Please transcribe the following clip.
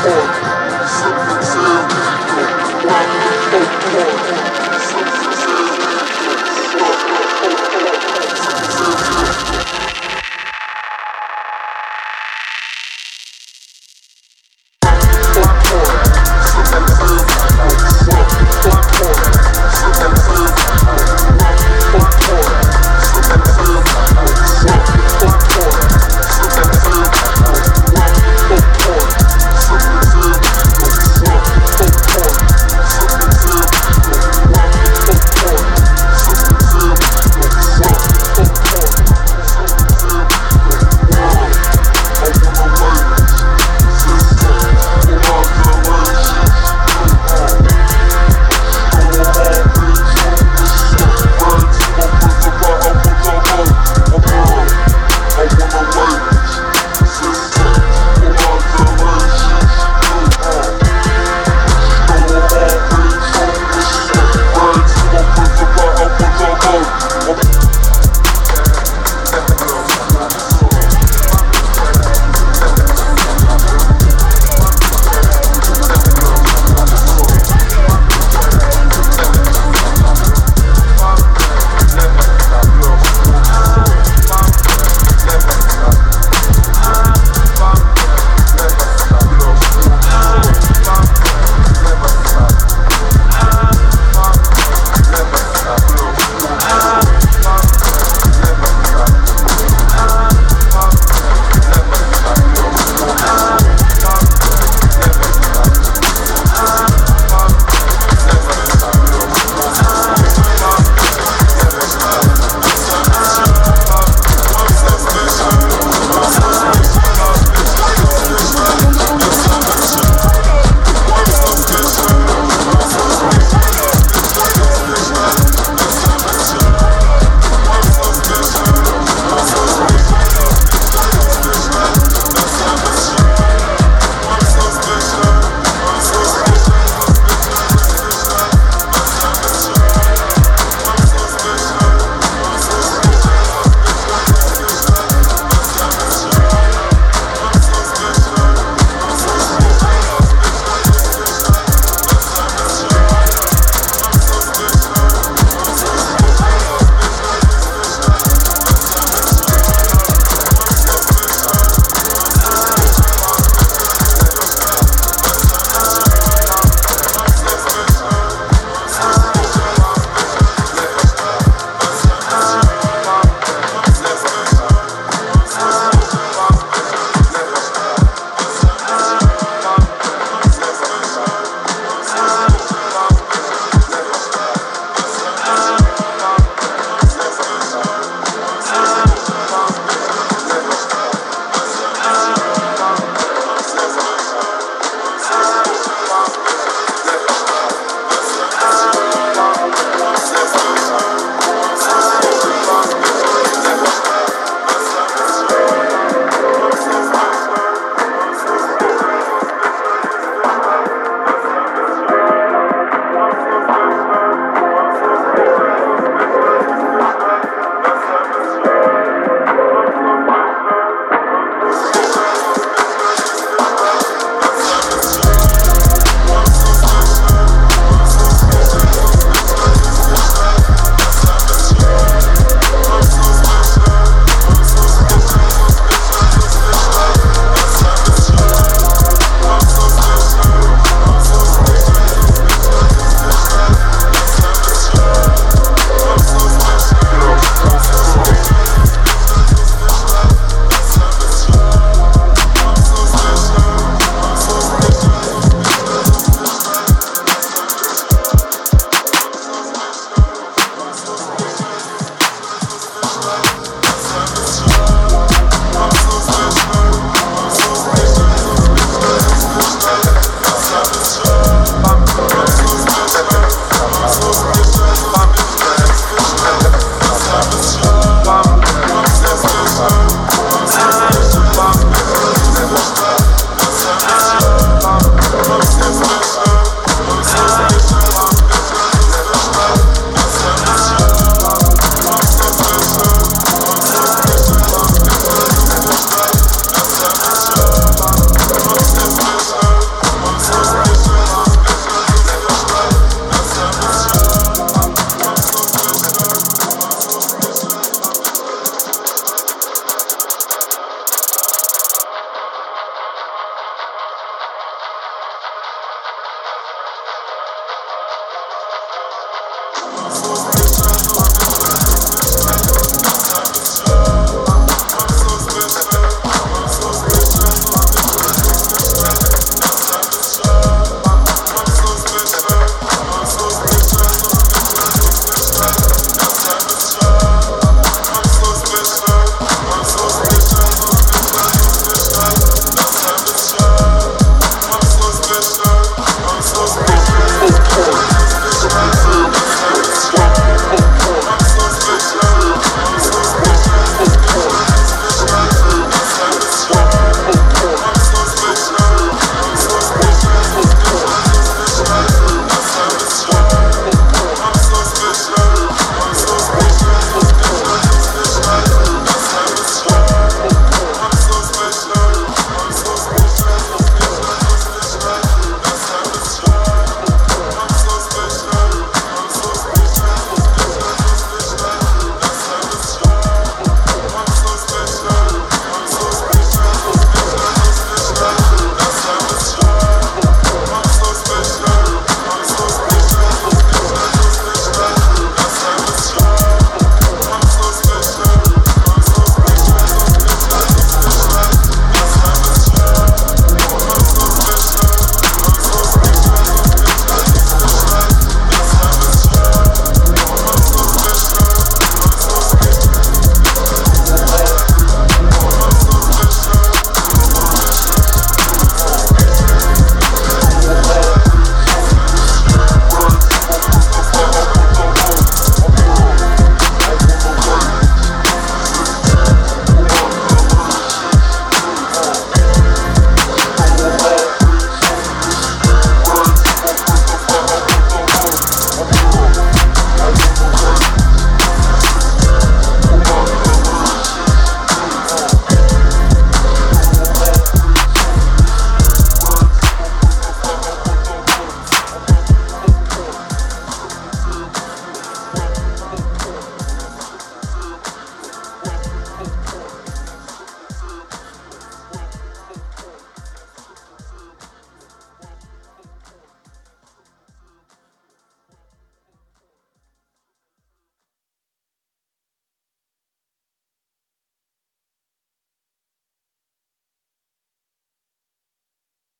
Hardcore.